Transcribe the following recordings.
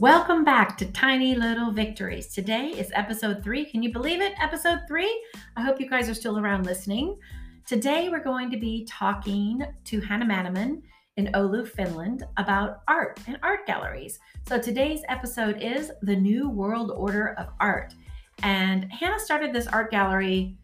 Welcome back to Tiny Little Victories. Today is episode three. Can you believe it? Episode three? I hope you guys are still around listening. Today we're going to be talking to Hanna Manaman in Oulu, Finland about art and art galleries. So today's episode is The New World Order of Art. And Hanna started this art gallery,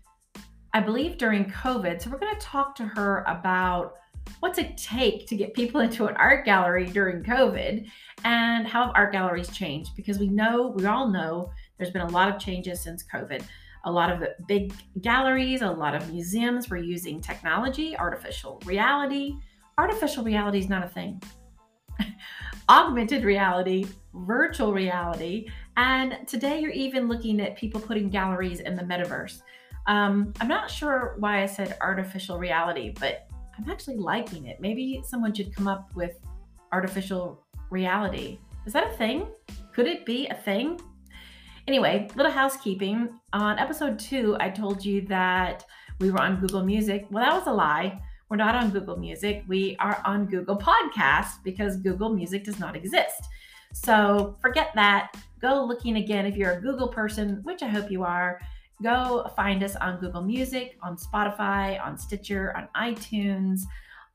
I believe, during COVID. So we're going to talk to her about what's it take to get people into an art gallery during COVID and how have art galleries changed? Because we know, we all know, there's been a lot of changes since COVID. A lot of big galleries, a lot of museums were using technology, artificial reality. Artificial reality is not a thing. Augmented reality, virtual reality, and today you're even looking at people putting galleries in the metaverse. Um, I'm not sure why I said artificial reality, but I'm actually liking it. Maybe someone should come up with artificial reality. Is that a thing? Could it be a thing? Anyway, little housekeeping. On episode two, I told you that we were on Google Music. Well, that was a lie. We're not on Google Music. We are on Google Podcasts because Google Music does not exist. So forget that. Go looking again if you're a Google person, which I hope you are. Go find us on Google Music, on Spotify, on Stitcher, on iTunes,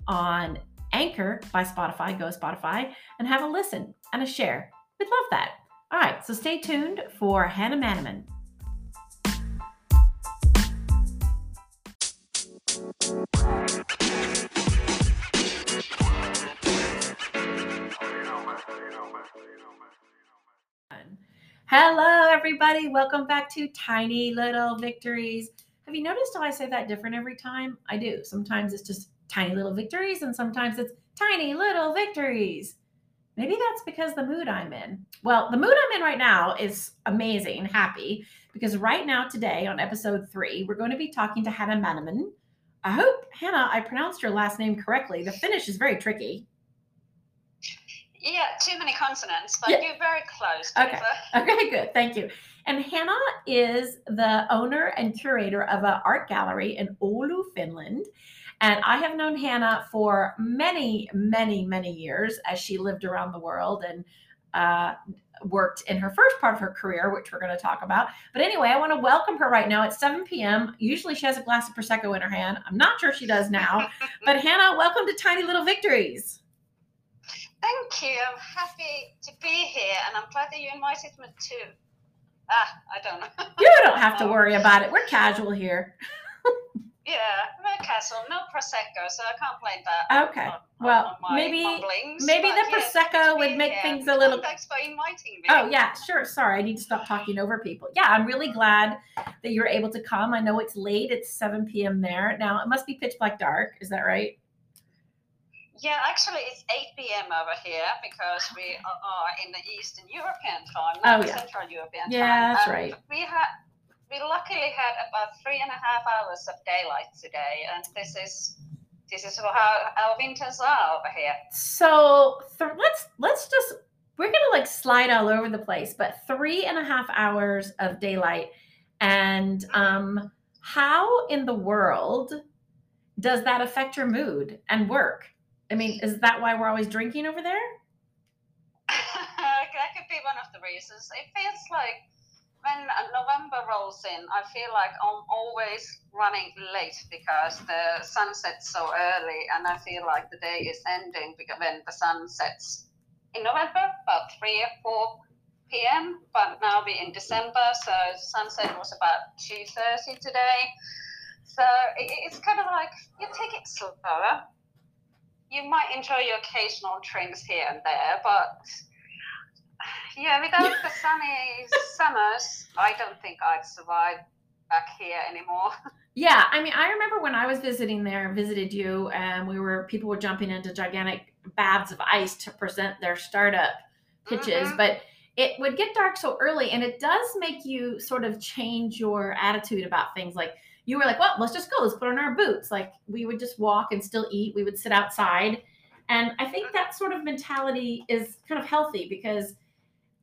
on Anchor by Spotify. Go Spotify and have a listen and a share. We'd love that. All right, so stay tuned for Hanna Manaman. Hello, everybody. Welcome back to Tiny Little Victories. Have you noticed how I say that different every time? I do. Sometimes it's just tiny little victories, and sometimes it's tiny little victories. Maybe that's because the mood I'm in. Well, the mood I'm in right now is amazing, happy, because right now, today on episode three, we're going to be talking to Hanna Manaman. I hope, Hanna, I pronounced your last name correctly. The Finnish is very tricky. Yeah, too many consonants, but yeah. you're very close. Okay. Okay, good. Thank you. And Hanna is the owner and curator of an art gallery in Oulu, Finland. And I have known Hanna for many, many, many years as she lived around the world and uh, worked in her first part of her career, which we're going to talk about. But anyway, I want to welcome her right now at 7 p.m. Usually she has a glass of Prosecco in her hand. I'm not sure she does now. but Hanna, welcome to Tiny Little Victories. Thank you. I'm happy to be here, and I'm glad that you invited me too. Ah, I don't know. you don't have to worry about it. We're casual here. yeah, we're casual. No prosecco, so I can't blame that. Okay. On, well, on maybe maybe the prosecco would make here. things a little. Thanks for inviting me. Oh yeah, sure. Sorry, I need to stop talking over people. Yeah, I'm really glad that you're able to come. I know it's late. It's 7 p.m. there now. It must be pitch black dark. Is that right? Yeah, actually, it's 8 p.m. over here because we are in the Eastern European time, not oh, yeah. Central European yeah, time. Yeah, that's and right. We had we luckily had about three and a half hours of daylight today, and this is this is how our winters are over here. So th- let's let's just we're gonna like slide all over the place, but three and a half hours of daylight, and um, how in the world does that affect your mood and work? I mean, is that why we're always drinking over there? that could be one of the reasons. It feels like when November rolls in, I feel like I'm always running late because the sun sets so early, and I feel like the day is ending because when the sun sets in November, about three or four p.m. But now we're in December, so sunset was about two thirty today. So it's kind of like you take it slower you might enjoy your occasional drinks here and there, but yeah, without the sunny summers, I don't think I'd survive back here anymore. Yeah, I mean, I remember when I was visiting there, visited you, and we were people were jumping into gigantic baths of ice to present their startup pitches, mm-hmm. but it would get dark so early, and it does make you sort of change your attitude about things like you were like, well, let's just go. Let's put on our boots. Like we would just walk and still eat. We would sit outside. And I think that sort of mentality is kind of healthy because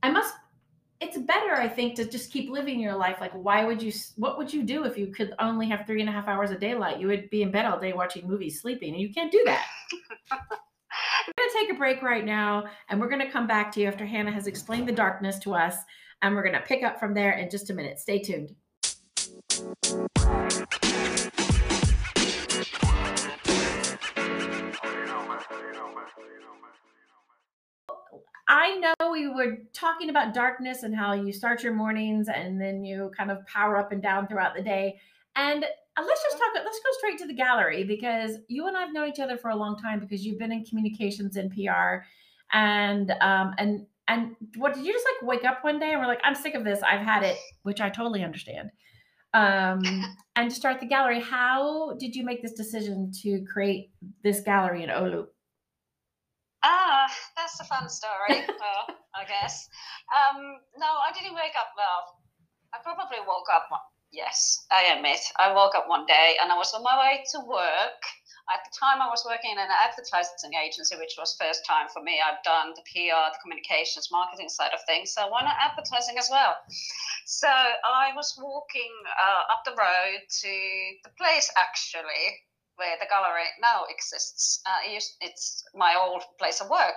I must, it's better, I think, to just keep living your life. Like, why would you, what would you do if you could only have three and a half hours of daylight? You would be in bed all day watching movies, sleeping, and you can't do that. We're going to take a break right now and we're going to come back to you after Hannah has explained the darkness to us. And we're going to pick up from there in just a minute. Stay tuned. I know we were talking about darkness and how you start your mornings and then you kind of power up and down throughout the day. And uh, let's just talk, let's go straight to the gallery because you and I've known each other for a long time because you've been in communications and PR. And, um, and, and what did you just like wake up one day and we're like, I'm sick of this. I've had it, which I totally understand. Um, and to start the gallery, how did you make this decision to create this gallery in Oulu? Ah, that's a fun story, well, I guess. Um, no, I didn't wake up well. I probably woke up. Yes, I admit. I woke up one day and I was on my way to work. At the time, I was working in an advertising agency, which was first time for me. I've done the PR, the communications, marketing side of things. So why not advertising as well? So I was walking uh, up the road to the place actually where the gallery now exists. Uh, it's my old place of work.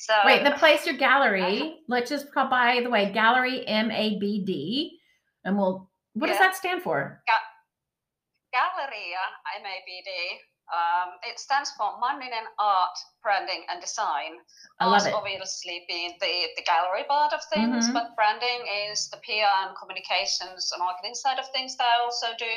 So wait, the place your gallery. let's just call by the way, gallery M A B D, and we'll. What yeah. does that stand for? Ga- Galleria M A B D um, it stands for Manninen Art, Branding and Design. I love it. Obviously, being the, the gallery part of things, mm-hmm. but branding is the PR and communications and marketing side of things that I also do.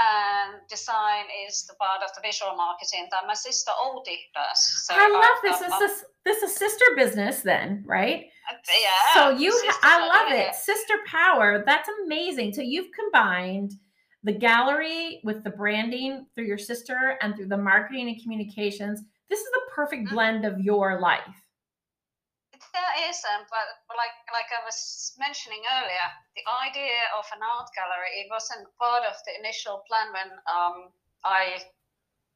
And design is the part of the visual marketing that my sister Oldie does. So I love this. this is this is sister business then, right? Uh, yeah. So you, I love it. Sister power. That's amazing. So you've combined the gallery with the branding through your sister and through the marketing and communications. This is the perfect mm-hmm. blend of your life. There is, um, but, like like I was mentioning earlier, the idea of an art gallery it wasn't part of the initial plan when um, I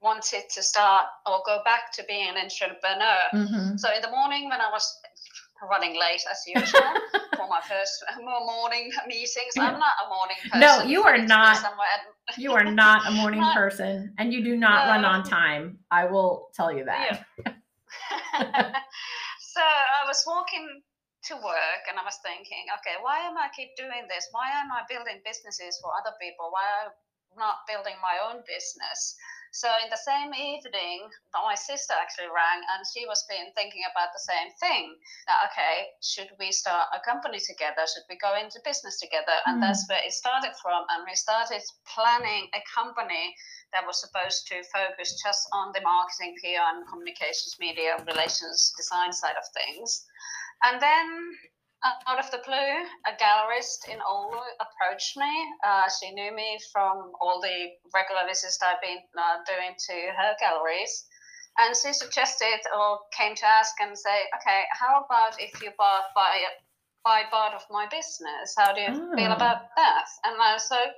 wanted to start or go back to being an entrepreneur. Mm-hmm. So in the morning when I was running late as usual for my first morning meetings. I'm not a morning person. No, you are not. you are not a morning not, person, and you do not uh, run on time. I will tell you that. Yeah. so I was walking to work and I was thinking, okay, why am I keep doing this? Why am I building businesses for other people? Why am I not building my own business? So in the same evening, my sister actually rang and she was been thinking about the same thing. That, okay, should we start a company together? Should we go into business together? And mm. that's where it started from. And we started planning a company that was supposed to focus just on the marketing, PR, and communications, media, relations, design side of things. And then out of the blue, a gallerist in Oulu approached me. Uh, she knew me from all the regular visits I've been uh, doing to her galleries. And she suggested or came to ask and say, okay, how about if you bought, buy, buy part of my business? How do you oh. feel about that? And I was like,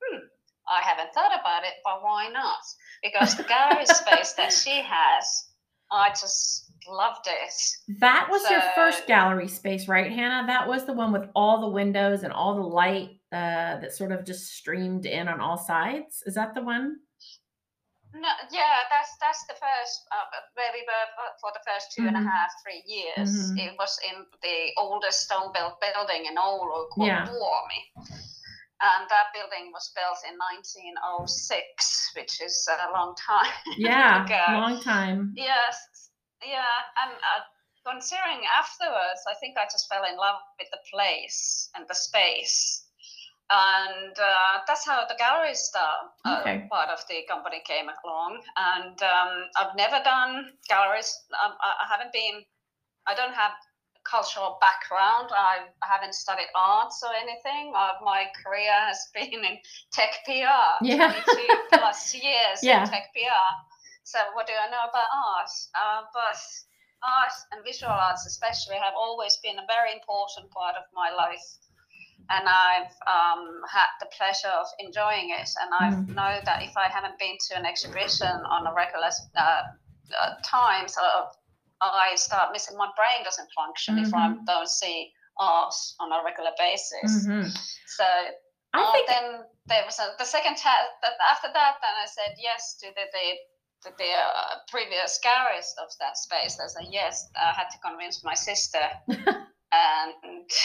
hmm, I haven't thought about it, but why not? Because the gallery space that she has, I just loved it. That was so, your first gallery space, right, Hanna? That was the one with all the windows and all the light uh, that sort of just streamed in on all sides. Is that the one? No, yeah, that's that's the first uh, where we were for the first two mm-hmm. and a mm-hmm. half, three years. Mm-hmm. It was in the oldest stone built building in Oulu called yeah. Vuomi. And that building was built in 1906, which is a long time. Yeah, long time. Yes, yeah, and uh, considering afterwards, I think I just fell in love with the place and the space. And uh, that's how the gallery start uh, okay. part of the company came along. And um, I've never done galleries. Um, I haven't been. I don't have cultural background. I, I haven't studied arts or anything. My career has been in tech PR. Yeah. 22 plus years yeah. in tech PR. So what do I know about art? Uh, but art and visual arts especially have always been a very important part of my life. And I've um, had the pleasure of enjoying it. And I mm. know that if I haven't been to an exhibition on a regular uh, uh, times, uh, I start missing. My brain doesn't function mm-hmm. if I mm-hmm. don't see art on a regular basis. Mm-hmm. So I uh, think then there was a, the second test. After that, then I said yes to the, the the, the uh, previous gallerist of that space. I said yes. I had to convince my sister. and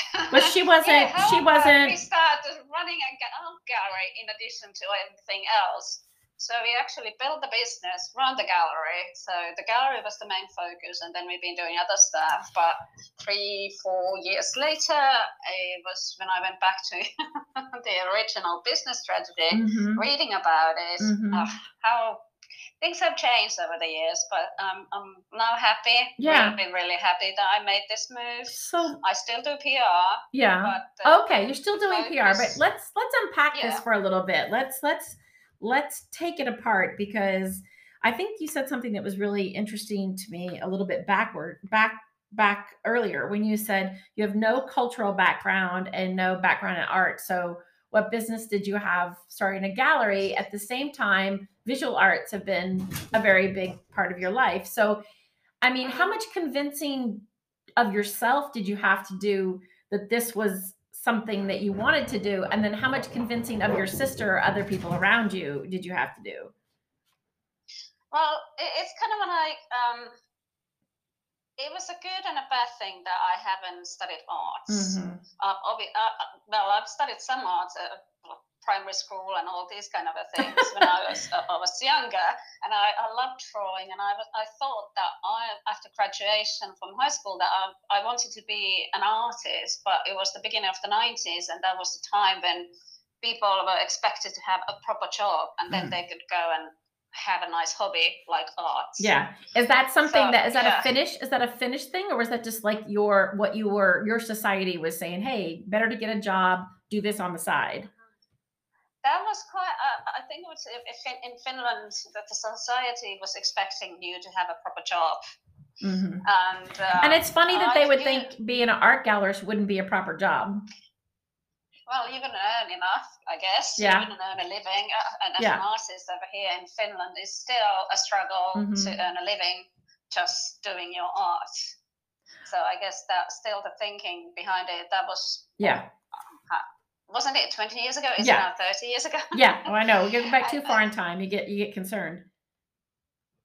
but she wasn't. yeah, she wasn't. We started running a art gallery in addition to everything else. So we actually built the business, run the gallery. So the gallery was the main focus, and then we've been doing other stuff. But three, four years later, it was when I went back to the original business strategy, Mhm. reading about it, Mhm. uh, how things have changed over the years. But um, I'm now happy. Yeah. really, really happy that I made this move. So I still do PR, yeah. but uh, okay you're still doing pr but let's let's unpack this for a little bit let's let's let's take it apart because i think you said something that was really interesting to me a little bit backward back back earlier when you said you have no cultural background and no background in art. So what business did you have starting a gallery? At the same time visual arts have been a very big part of your life. So i mean how much convincing of yourself did you have to do that this was something that you wanted to do and then how much convincing of your sister or other people around you did you have to do Well, it, it's kind of like um, it was a good and a bad thing that I haven't studied arts. Mhm. Uh, obvi- uh, well, I've studied some arts, uh, primary school, and all these kind of things when I was uh, I was younger, and I, I loved drawing, and I I thought that I after graduation from high school that I, I wanted to be an artist, but it was the beginning of the nineties, and that was the time when people were expected to have a proper job, and then Mhm. they could go and have a nice hobby like arts. yeah is that something So, that is that a yeah. Finnish is that a finished thing or was that just like your what you were your society was saying hey better to get a job do this on the side That was quite. Uh, I think it was in, in Finland that the society was expecting you to have a proper job, Mhm. and uh, and it's funny that they would think being an art gallerist wouldn't be a proper job well, you can earn enough, I guess. Yeah. You can earn a living, uh, and as Yeah. an artist over here in Finland, it's still a struggle Mhm. to earn a living just doing your art. So I guess that's still the thinking behind it. That was yeah wasn't it 20 years ago? Is Yeah. it now 30 years ago? yeah oh, i know you go back too far in time you get you get concerned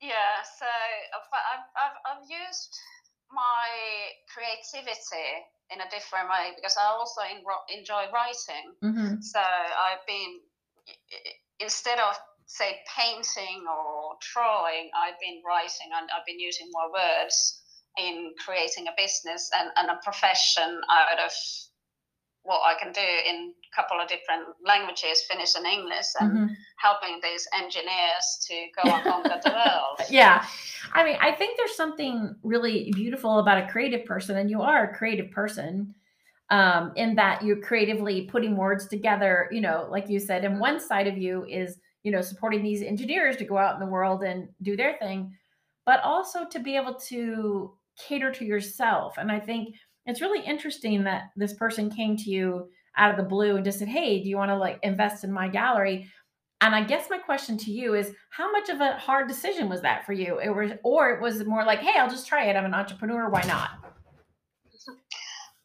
Yeah, so uh, I've, I've, I've used my creativity in a different way because I also enro- enjoy writing. hmm So I've been, instead of say painting or drawing, I've been writing and I've been using more words in creating a business and, and a profession out of what I can do in a couple of different languages, Finnish and English, and hmm helping these engineers to go and conquer the world. yeah. I mean i think there's something really beautiful about a creative person and you are a creative person um, in that you're creatively putting words together you know like you said and one side of you is you know supporting these engineers to go out in the world and do their thing but also to be able to cater to yourself. And i think it's really interesting that this person came to you out of the blue and just said hey do you want to like invest in my gallery and I guess my question to you is how much of a hard decision was that for you? It was or it was more like, hey, I'll just try it. I'm an entrepreneur, why not?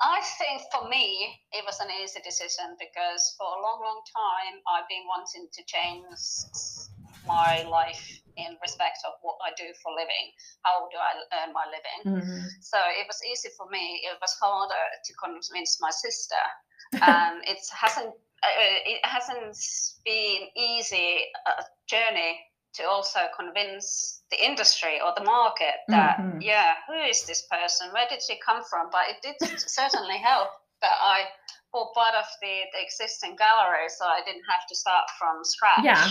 I think for me, it was an easy decision because for a long, long time, I've been wanting to change my life in respect of what I do for living. How do I earn my living? Mhm. So it was easy for me. It was harder to convince my sister, and it hasn't. Uh, it hasn't been easy uh, journey to also convince the industry or the market that Mhm. yeah, who is this person? Where did she come from? But it did certainly help that I bought part of the, the existing gallery, so I didn't have to start from scratch. Yeah.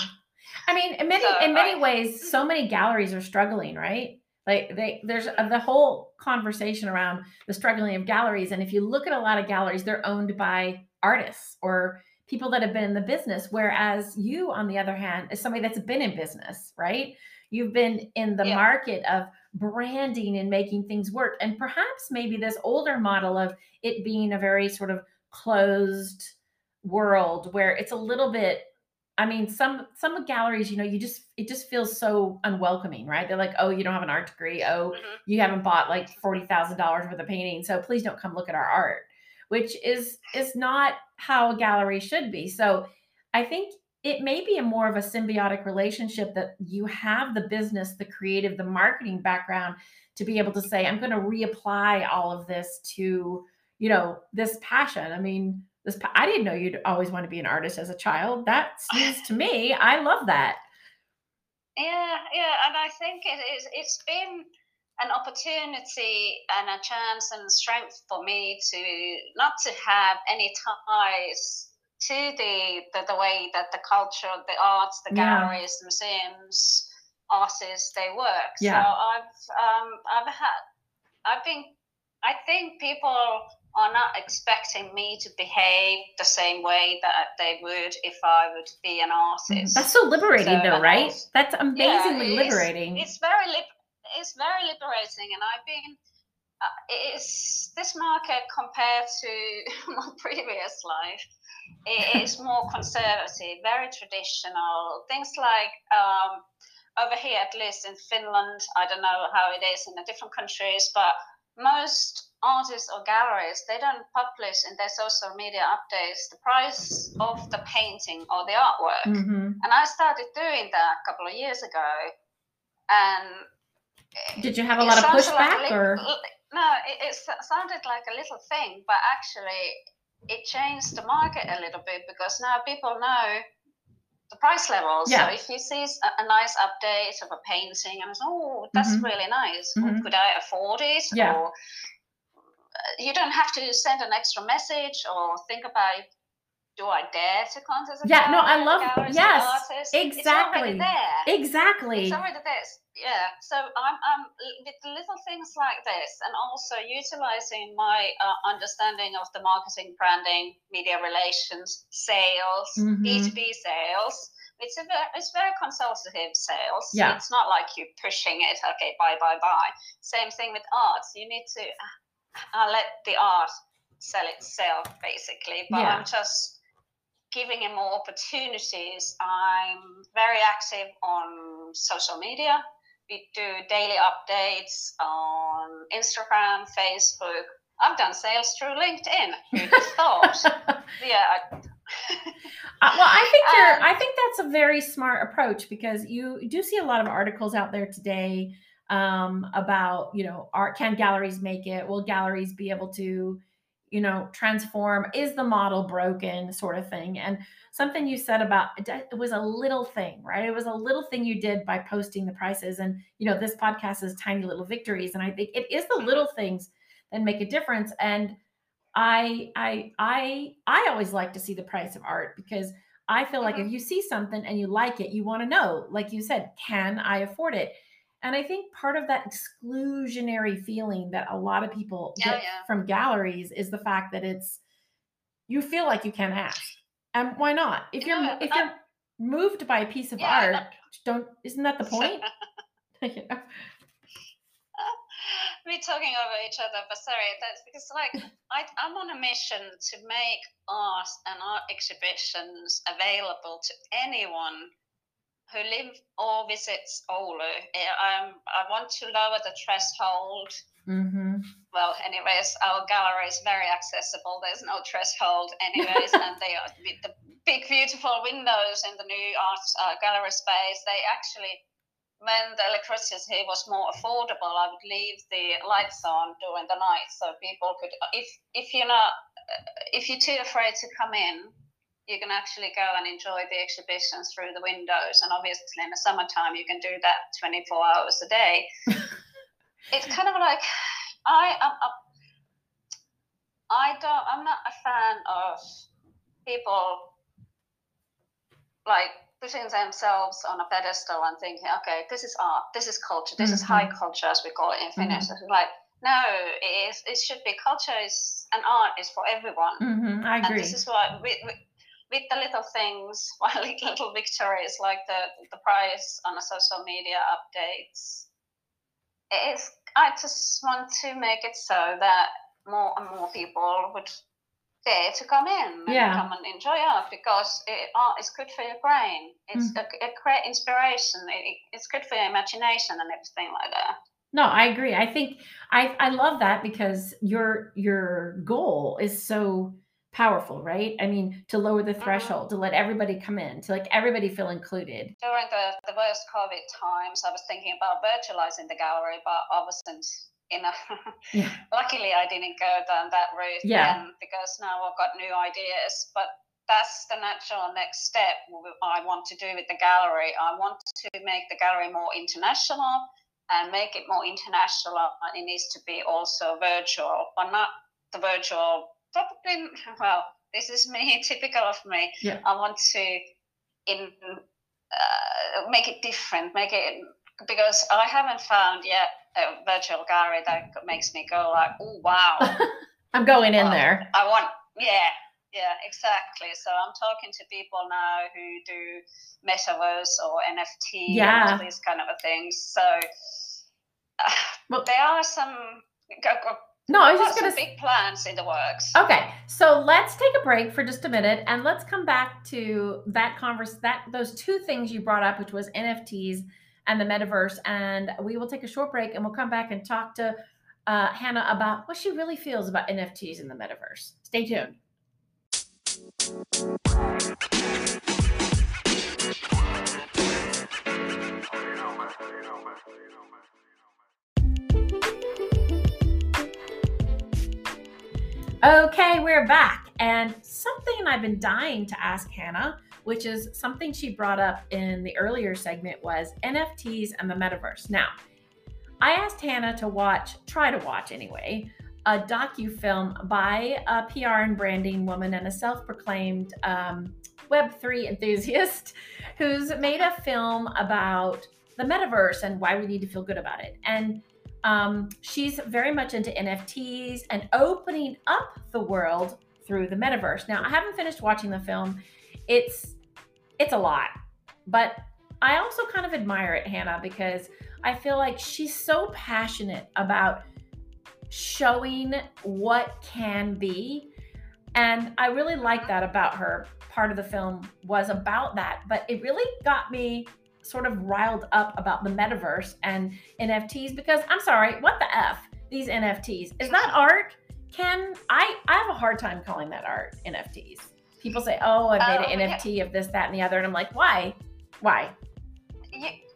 I mean, in many So in many I- ways, mm. so many galleries are struggling, right? Like they there's a, the whole conversation around the struggling of galleries, and if you look at a lot of galleries, they're owned by artists or people that have been in the business. Whereas you, on the other hand, is somebody that's been in business, right? You've been in the Yeah. market of branding and making things work, and perhaps maybe this older model of it being a very sort of closed world where it's a little bit I mean, some some galleries, you know, you just it just feels so unwelcoming, right? They're like, oh, you don't have an art degree. Oh, Mhm. you haven't bought like forty thousand dollars worth of painting, so please don't come look at our art, which is is not how a gallery should be. So, I think it may be a more of a symbiotic relationship that you have the business, the creative, the marketing background to be able to say, I'm going to reapply all of this to, you know, this passion. I mean, this I didn't know you'd always want to be an artist as a child. That's news to me. I love that. Yeah, yeah, and I think it is. It's been an opportunity and a chance and strength for me to not to have any ties to the the, the way that the culture, the arts, the galleries, the museums, artists they work. Yeah. So I've um, I've had I've been I think people are not expecting me to behave the same way that they would if I would be an artist. That's so liberating, so, though, right? That's amazingly yeah, liberating. It's very lib- it's very liberating, and I've been. Uh, it's this market compared to my previous life. It is more conservative, very traditional. Things like um, over here, at least in Finland, I don't know how it is in the different countries, but most artists or galleries they don't publish in their social media updates the price of the painting or the artwork mm-hmm. and i started doing that a couple of years ago and did you have a lot of pushback like or no it, it sounded like a little thing but actually it changed the market a little bit because now people know the price levels. Yeah. So if you see a, a, nice update of a painting and it's oh that's mm-hmm. really nice, mm-hmm. could I afford it? Yeah. Or you don't have to send an extra message or think about do I dare to contact a Yeah, no, I love yes, exactly. It's already there. Exactly. It's already there. Yeah. So I'm, I'm with little things like this, and also utilizing my uh, understanding of the marketing, branding, media relations, sales, B two B sales. It's a very, it's very consultative sales. Yeah. It's not like you're pushing it. Okay, buy, buy, buy. Same thing with arts. You need to uh, let the art sell itself, basically. But yeah. I'm just giving him more opportunities. I'm very active on social media. We do daily updates on Instagram, Facebook. I've done sales through LinkedIn. Who'd have thought? yeah. uh, well, I think you're. Um, I think that's a very smart approach because you do see a lot of articles out there today um, about you know art. Can galleries make it? Will galleries be able to you know, transform? Is the model broken, sort of thing? And something you said about it was a little thing, right? It was a little thing you did by posting the prices. And, you know, this podcast is Tiny Little Victories. And I think it is the little things that make a difference. And I, I, I, I always like to see the price of art because I feel like if mm-hmm. you see something and you like it, you want to know, like you said, can I afford it? And I think part of that exclusionary feeling that a lot of people oh, get yeah. from galleries is the fact that it's you feel like you can't ask. And why not? If you're if you're moved by a piece of yeah, art, don't isn't that the point? We're talking over each other, but sorry, that's because like I, I'm on a mission to make art and art exhibitions available to anyone who live or visits Oulu. Um, I want to lower the threshold. Mm-hmm. Well, anyways, our gallery is very accessible. There's no threshold, anyways, and they are the big, beautiful windows in the new art uh, gallery space. They actually, when the electricity was more affordable, I would leave the lights on during the night so people could, if if you're not, if you're too afraid to come in, you can actually go and enjoy the exhibitions through the windows. And obviously, in the summertime, you can do that 24 hours a day. it's kind of like I, I, I don't. I'm not a fan of people like putting themselves on a pedestal and thinking, okay, this is art, this is culture, this mm-hmm. is high culture, as we call it in Finnish. Mm-hmm. Like, no, it is. It should be culture is and art is for everyone. Mm-hmm. I agree. And this is what we, we with the little things, while little victories like the the price on a social media updates, it is. I just want to make it so that more and more people would dare to come in and yeah. come and enjoy art because it, art is good for your brain. It's mm. a, a great inspiration. It, it's good for your imagination and everything like that. No, I agree. I think I I love that because your your goal is so powerful, right? I mean, to lower the Mhm. threshold, to let everybody come in, to like everybody feel included. During the, the worst COVID times, I was thinking about virtualizing the gallery, but I wasn't in a. Yeah. Luckily, I didn't go down that route Yeah. then because now I've got new ideas. But that's the natural next step I want to do with the gallery. I want to make the gallery more international and make it more international. And it needs to be also virtual, but not the virtual. Probably, well, this is me, typical of me. Yeah. I want to in uh, make it different, make it because I haven't found yet a virtual gallery that makes me go like, oh wow, I'm going in Wow. there. I want, yeah, yeah, exactly. So I'm talking to people now who do metaverse or NFT Yeah. and all these kind of things. So uh, Well- there are some. No, I was just gonna. s- big plans in the works. Okay, so let's take a break for just a minute and let's come back to that converse that those two things you brought up, which was NFTs and the metaverse. And we will take a short break and we'll come back and talk to uh, Hanna about what she really feels about NFTs in the metaverse. Stay tuned. Okay, we're back. And something I've been dying to ask Hanna, which is something she brought up in the earlier segment, was NFTs and the metaverse. Now, I asked Hanna to watch, try to watch anyway, a docu-film by a PR and branding woman and a self-proclaimed um, Web3 enthusiast who's made a film about the metaverse and why we need to feel good about it. And um, she's very much into NFTs and opening up the world through the metaverse. Now, I haven't finished watching the film. It's it's a lot, but I also kind of admire it, Hanna, because I feel like she's so passionate about showing what can be. And I really like that about her. Part of the film was about that, but it really got me sort of riled up about the metaverse and NFTs because I'm sorry, what the F? These NFTs. Is that art? Can I I have a hard time calling that art NFTs. People say, "Oh, I made Oh, an yeah. NFT of this, that, and the other," and I'm like, "Why? Why?"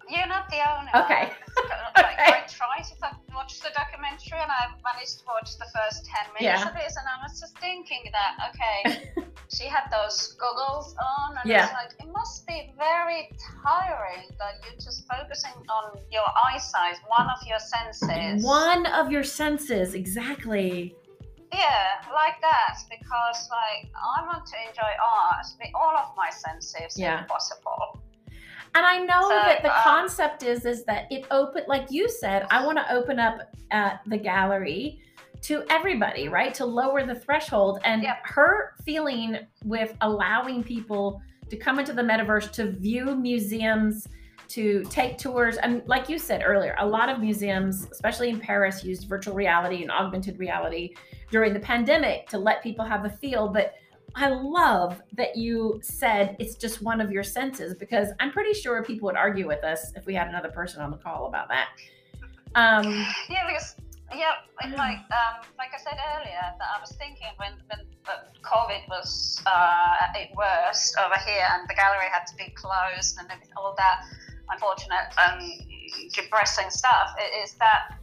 You, you're not the owner. Okay. like, Okay. I tried to watch the documentary and I managed to watch the first 10 minutes Yeah. of it, and I was just thinking that, okay, she had those goggles on, and Yeah. it's like, it must be very tiring that you're just focusing on your eyesight, one of your senses. One of your senses, exactly. Yeah, like that, because like I want to enjoy art with all of my senses Yeah. if possible. And I know So, that the um, concept is is that it open like you said, I want to open up uh, the gallery to everybody, right? To lower the threshold. And her feeling with allowing people to come into the metaverse to view museums, to take tours. And like you said earlier, a lot of museums, especially in Paris, used virtual reality and augmented reality during the pandemic to let people have a feel. But I love that you said it's just one of your senses because I'm pretty sure people would argue with us if we had another person on the call about that. Um, Yeah, because yeah, and like um, like I said earlier, that I was thinking when when COVID was uh, at worst over here, and the gallery had to be closed, and all that unfortunate and depressing stuff, is that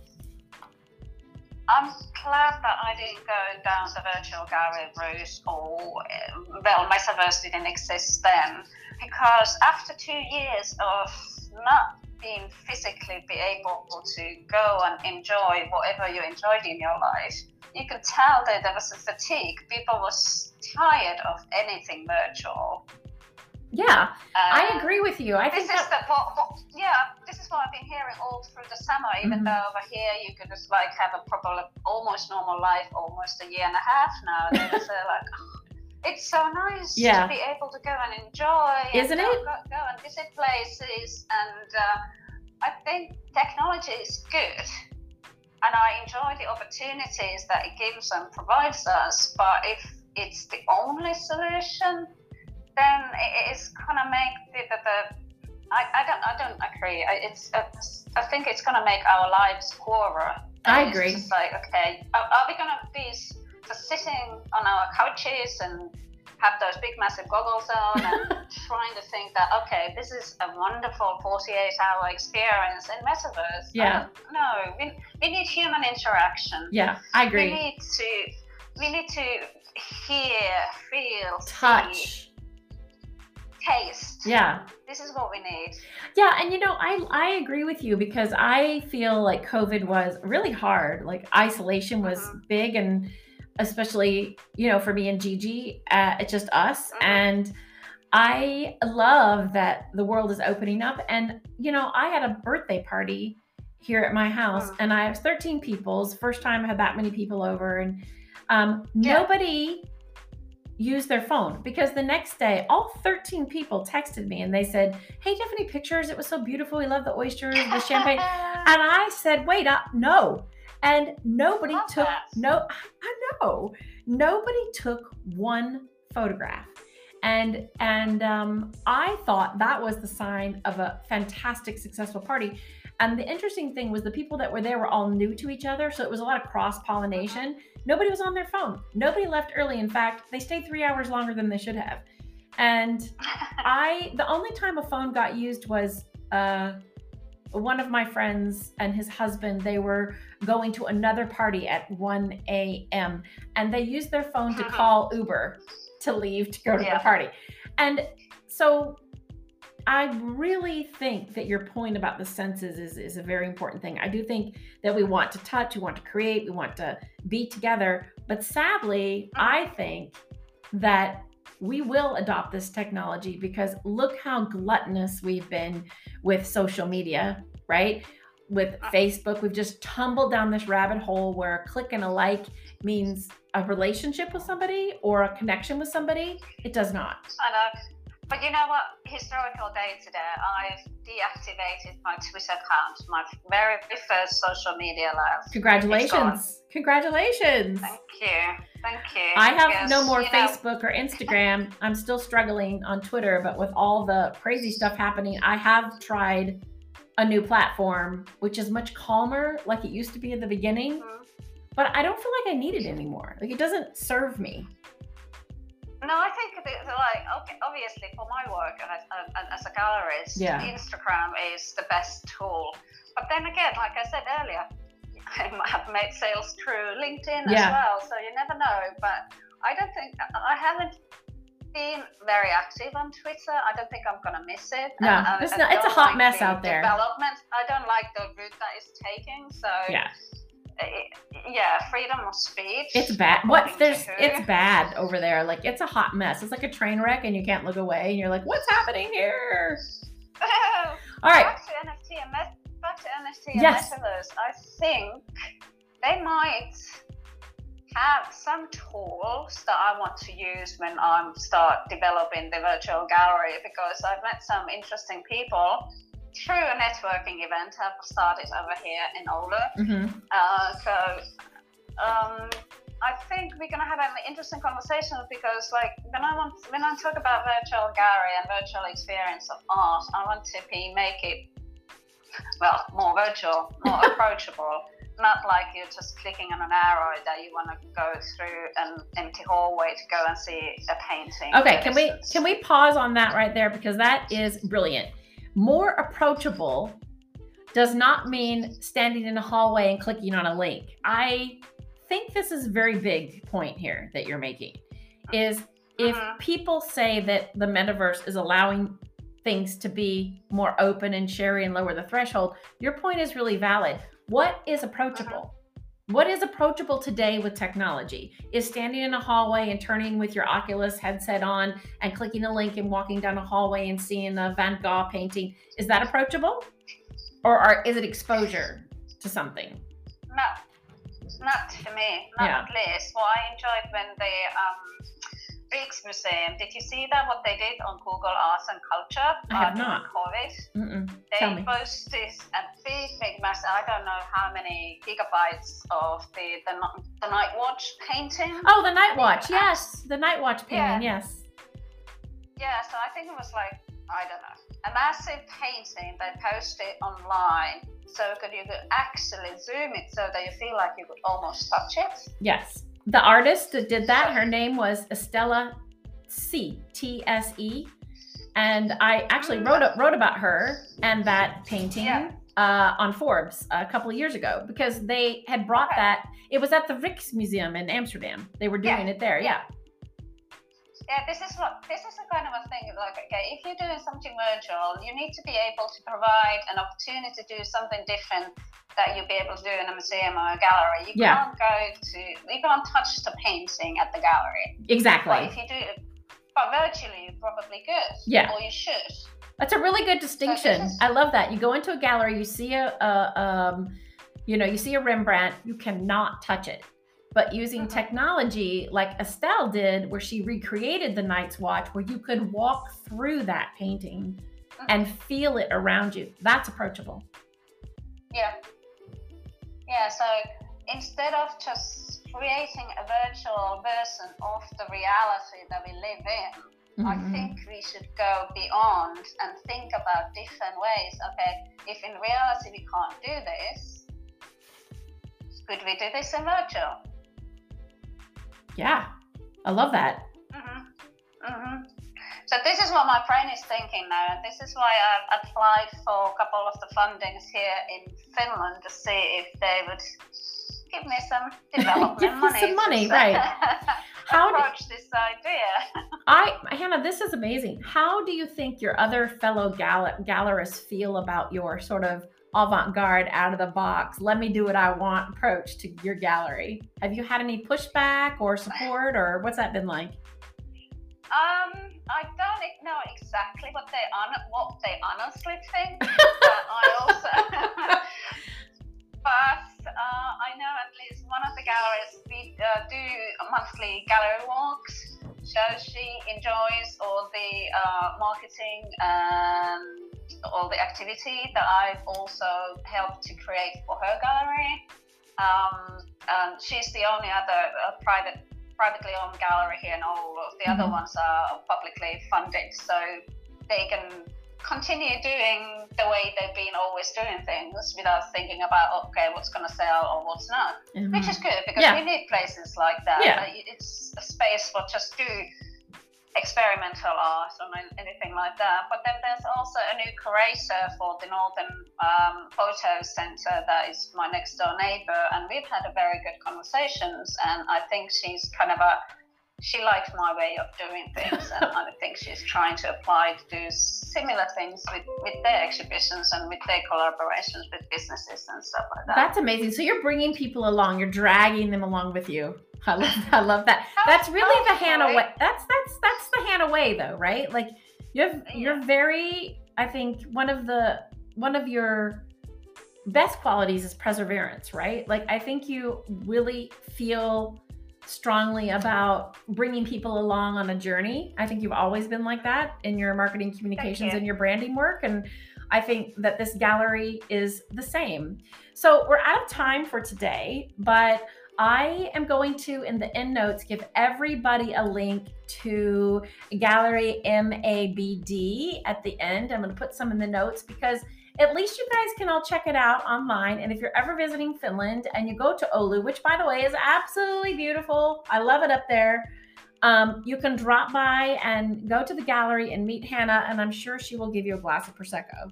I'm glad that I didn't go down the virtual gallery route, or uh, well, Metaverse didn't exist then, because after two years of not being physically be able to go and enjoy whatever you enjoyed in your life, you could tell that there was a fatigue. People was tired of anything virtual. Yeah, I Um, agree with you. I This think is that, the what, what, yeah. This is what I've been hearing all through the summer. Even Mhm. though over here you could just like have a proper, almost normal life, almost a year and a half now. Like, "Oh, it's so nice Yeah. to be able to go and enjoy. and Isn't go, it? Go, go and visit places, and uh, I think technology is good. And I enjoy the opportunities that it gives and provides us. But if it's the only solution, then it is gonna make the, the, the I, I don't I don't agree. I, it's, it's I think it's gonna make our lives poorer. I it's agree. just like okay, are, are we gonna be just sitting on our couches and have those big massive goggles on and trying to think that okay this is a wonderful 48 hour experience in metaverse Yeah. No we, we need human interaction Yeah, I agree. we need to we need to hear feel see, Touch. Taste Yeah. this is what we need Yeah, and you know, I I agree with you because I feel like COVID was really hard. Like isolation was Mhm. big, and especially you know for me and Gigi, uh, it's just us. Mhm. And I love that the world is opening up. And you know, I had a birthday party here at my house, Mhm. and I have 13 people. It's the first time I had that many people over, and um, Yeah. nobody used their phone. Because the next day all 13 people texted me and they said hey do you have any pictures? It was so beautiful. We love the oysters the champagne. And i said wait up no. And nobody Love took that. no i know. Nobody took one photograph. And and um, i thought that was the sign of a fantastic successful party and the interesting thing was the people that were there were all new to each other so it was a lot of cross pollination nobody was on their phone. Nobody left early. In fact they stayed three hours longer than they should have. And I the only time a phone got used was uh one of my friends and his husband they were going to another party at 1 a.m and they used their phone to call uber to leave to go to Yeah. the party. And so i really think that your point about the senses is, is a very important thing i do think that we want to touch we want to create we want to be together but sadly i think that we will adopt this technology because look how gluttonous we've been with social media, right? With. Facebook, we've just tumbled down this rabbit hole where a click and a like means a relationship with somebody or a connection with somebody. It does not. I know. But you know what? Historical day today. I've deactivated my Twitter account, my very first social media life. Congratulations. Congratulations. Thank you. Thank you. I have Because, no more you know, Facebook or Instagram. I'm still struggling on Twitter, but with all the crazy stuff happening, I have tried a new platform, which is much calmer, like it used to be at the beginning. Mhm. But I don't feel like I need it anymore. Like it doesn't serve me. No, I think that, like okay, obviously for my work and, as- as a gallerist, Yeah. Instagram is the best tool. But then again, like I said earlier, I have made sales through LinkedIn Yeah. as well, so you never know. But I don't think I haven't been very active on Twitter. I don't think I'm gonna miss it. No, And I- it's not- it's a hot like mess the out there. Development. I don't like the route that it's taking. So Yeah. It- yeah, freedom of speech. It's bad. What according there's it's bad over there. Like it's a hot mess. It's like a train wreck and you can't look away and you're like, what's happening here? All right. Back to NFT and met- back to NFT and Yes. metaverse. I think they might have some tools that I want to use when I start developing the virtual gallery because I've met some interesting people through a networking event I've started over here in Oulu. hmm Uh, so um, I think we're gonna have an interesting conversation because, like, when I want when I talk about virtual gallery and virtual experience of art, I want to be make it well more virtual, more approachable. Not like you're just clicking on an arrow that you want to go through an empty hallway to go and see a painting. Okay, can we can we pause on that right there because that is brilliant. More approachable does not mean standing in a hallway and clicking on a link. I think this is a very big point here that you're making. Is if Mhm. people say that the metaverse is allowing things to be more open and sherry and lower the threshold, your point is really valid. What is approachable? What is approachable today with technology? Is standing in a hallway and turning with your Oculus headset on and clicking a link and walking down a hallway and seeing a Van Gogh painting, is that approachable? Or are, is it exposure to something? No, not to me. Not Yeah. at least. What I enjoyed when the um, Rijksmuseum. Did you see that? What they did on Google Arts and Culture? I have uh, not. COVID. Mm-mm. They Tell me. posted a big, big mess. I don't know how many gigabytes of the the, the Night Watch painting. Oh, the Night Watch. Yes, the Night Watch painting. Yes. Yeah, so I think it was like I don't know a massive painting they posted online, so could you could actually zoom it so that you feel like you could almost touch it. Yes. The artist that did that, her name was Estella C T S E, and I actually wrote wrote about her and that painting. Yeah. Uh, on Forbes a couple of years ago because they had brought that. It was at the Rijksmuseum in Amsterdam. They were doing Yeah. it there. Yeah. Yeah, this is what this is the kind of a thing. Like, okay, if you're doing something virtual, you need to be able to provide an opportunity to do something different that you'll be able to do in a museum or a gallery. You Yeah. can't go to, you can't touch the painting at the gallery. But Exactly. if you do but virtually, you probably could. Yeah. Or you should. That's a really good distinction. is- I love that. You go into a gallery, you see a, a um, you know, you see a Rembrandt, you cannot touch it. But using Mhm. technology like Estelle did, where she recreated the Night's Watch, where you could walk through that painting and feel it around you, that's approachable. Yeah. Yeah, so instead of just creating a virtual version of the reality that we live in, I Mhm. think we should go beyond and think about different ways. Okay, if in reality we can't do this, could we do this in virtual? Yeah, I love that. hmm hmm So this is what my brain is thinking now, and this is why I've applied for a couple of the fundings here in Finland to see if they would give me some development Give money. some money, right. How do- this idea? I, Hanna, this is amazing. How do you think your other fellow gal- gallerists feel about your sort of avant-garde, out of the box, let me do what I want approach to your gallery? Have you had any pushback or support, or what's that been like? Um, I don't know exactly what they hon- what they honestly think, but I also, but uh, I know at least one of the galleries we uh, do monthly gallery walks. So she enjoys all the uh, marketing and all the activity that I've also helped to create for her gallery. Um, and she's the only other uh, private privately owned gallery here in Oulu. The other Mhm. ones are publicly funded, so they can continue doing the way they've been always doing things without thinking about okay, what's going to sell or what's not, which is good because Yeah. we need places like that. Yeah. It's a space for just do experimental art or anything like that. But then there's also a new curator for the Northern um, Photo Center that is my next door neighbor, and we've had a very good conversations. And I think she's kind of a she likes my way of doing things, and I think she's trying to apply to do similar things with, with their exhibitions and with their collaborations with businesses and stuff like that. That's amazing. So you're bringing people along, you're dragging them along with you. I love, I love that. That's really the Hanna way. That's that's that's the Hanna way, though, right? Like you have, you're very. I think one of the one of your best qualities is perseverance, right? Like I think you really feel strongly about bringing people along on a journey. I think you've always been like that in your marketing communications you. and your branding work and I think that this gallery is the same. So we're out of time for today, but I am going to, in the end notes, give everybody a link to Gallery MABD at the end. I'm going to put some in the notes because at least you guys can all check it out online. And if you're ever visiting Finland and you go to Oulu, which by the way is absolutely beautiful, I love it up there. Um, you can drop by and go to the gallery and meet Hanna, and I'm sure she will give you a glass of Prosecco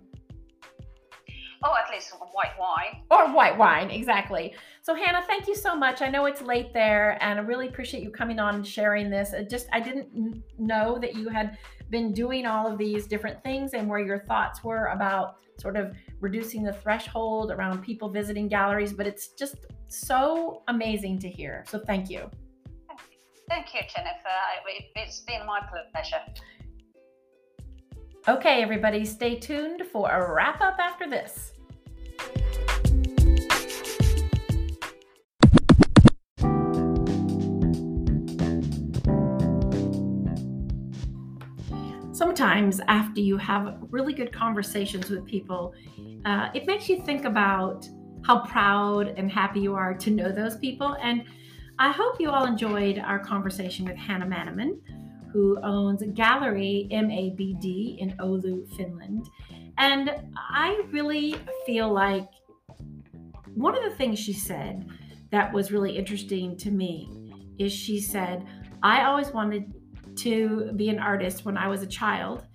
oh, at least white wine. or white wine. Exactly. So, Hanna, thank you so much. I know it's late there, and I really appreciate you coming on and sharing this. It just, I didn't know that you had been doing all of these different things and where your thoughts were about sort of reducing the threshold around people visiting galleries, but it's just so amazing to hear. So, thank you. Thank you, Jennifer. It's been my pleasure. Okay, everybody, stay tuned for a wrap up after this. Sometimes, after you have really good conversations with people, uh, it makes you think about how proud and happy you are to know those people. And I hope you all enjoyed our conversation with Hanna Manninen who owns a Gallery MABD in Oulu, Finland. And I really feel like one of the things she said that was really interesting to me is she said, I always wanted to be an artist when I was a child,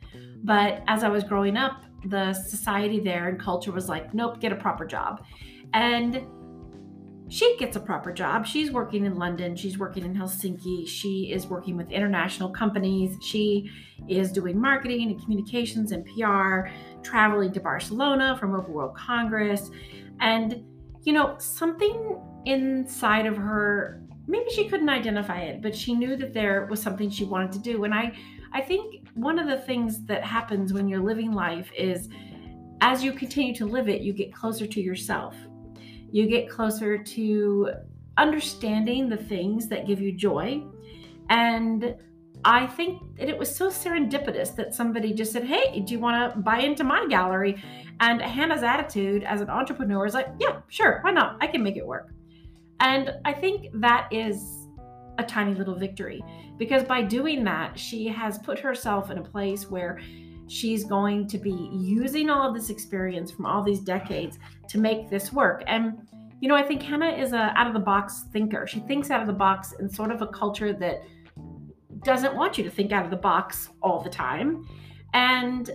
but as I was growing up, the society there and culture was like, nope, get a proper job. And she gets a proper job. She's working in London, she's working in Helsinki, she is working with international companies, she is doing marketing and communications and PR, traveling to Barcelona for Mobile World Congress. And, you know, something inside of her, maybe she couldn't identify it, but she knew that there was something she wanted to do. And I, I think one of the things that happens when you're living life is as you continue to live it, you get closer to yourself you get closer to understanding the things that give you joy. And I think that it was so serendipitous that somebody just said, Hey, do you want to buy into my gallery? And Hanna's attitude as an entrepreneur is like, Yeah, sure, why not? I can make it work. And I think that is a tiny little victory because by doing that, she has put herself in a place where she's going to be using all of this experience from all these decades to make this work. And you know, I think Hanna is a out of the box thinker. She thinks out of the box in sort of a culture that doesn't want you to think out of the box all the time. And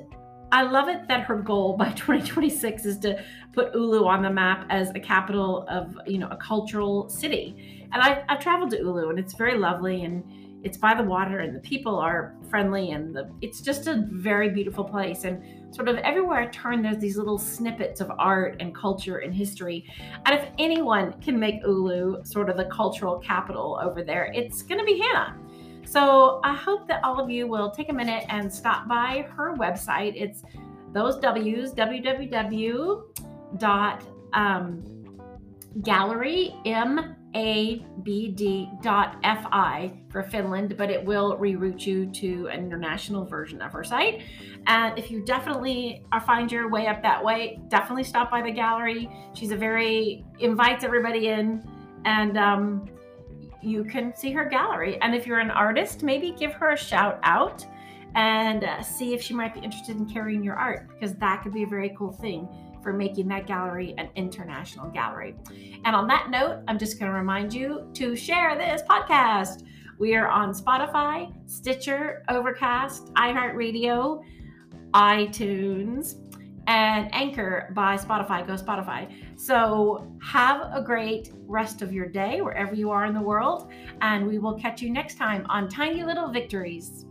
I love it that her goal by 2026 is to put Oulu on the map as a capital of, you know, a cultural city. And I've, I've traveled to Oulu and it's very lovely and it's by the water and the people are friendly and the it's just a very beautiful place. And sort of everywhere I turn there's these little snippets of art and culture and history. And if anyone can make Oulu sort of the cultural capital over there it's going to be Hanna. So I hope that all of you will take a minute and stop by her website. It's those W's www abd.fi for Finland, but it will reroute you to an international version of her site. And if you definitely find your way up that way, definitely stop by the gallery. She's a very invites everybody in, and um, you can see her gallery. And if you're an artist, maybe give her a shout out and uh, see if she might be interested in carrying your art because that could be a very cool thing for making that gallery an international gallery. And on that note, I'm just going to remind you to share this podcast. We are on Spotify, Stitcher, Overcast, iHeartRadio, iTunes, and Anchor by Spotify. Go Spotify. So have a great rest of your day wherever you are in the world. And we will catch you next time on Tiny Little Victories.